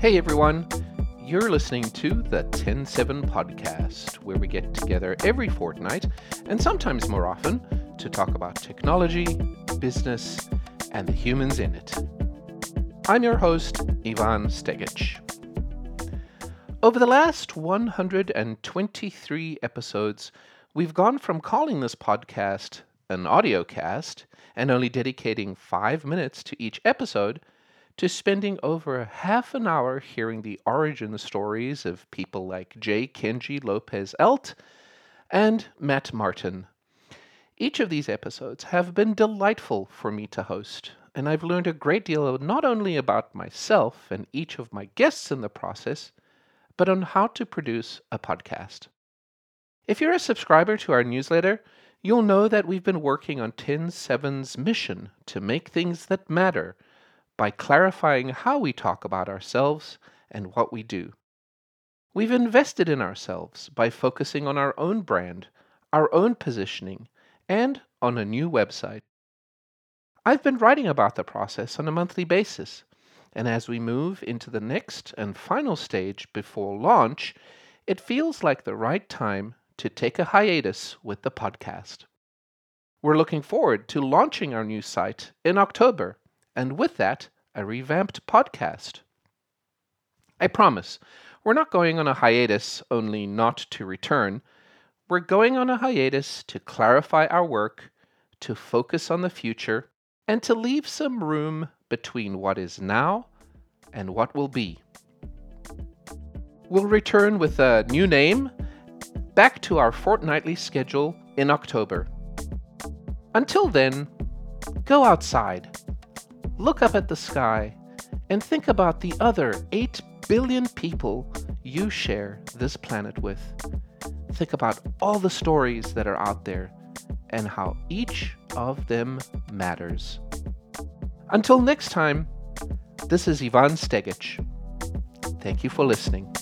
Hey everyone, you're listening to the TEN7 podcast, where we get together every fortnight and sometimes more often to talk about technology, business, and the humans in it. I'm your host, Ivan Stegic. Over the last 123 episodes, we've gone from calling this podcast an audio cast and only dedicating five minutes to each episode to spending over a half an hour hearing the origin stories of people like J. Kenji Lopez Alt and Matt Martin. Each of these episodes have been delightful for me to host, and I've learned a great deal not only about myself and each of my guests in the process, but on how to produce a podcast. If you're a subscriber to our newsletter, you'll know that we've been working on TEN7's mission to make things that matter by clarifying how we talk about ourselves and what we do. We've invested in ourselves by focusing on our own brand, our own positioning, and on a new website. I've been writing about the process on a monthly basis, and as we move into the next and final stage before launch, it feels like the right time to take a hiatus with the podcast. We're looking forward to launching our new site in October and with that, a revamped podcast. I promise, we're not going on a hiatus only not to return. We're going on a hiatus to clarify our work, to focus on the future, and to leave some room between what is now and what will be. We'll return with a new name, back to our fortnightly schedule in October. Until then, go outside look up at the sky and think about the other 8 billion people you share this planet with. Think about all the stories that are out there and how each of them matters. Until next time, this is Ivan Stegic. Thank you for listening.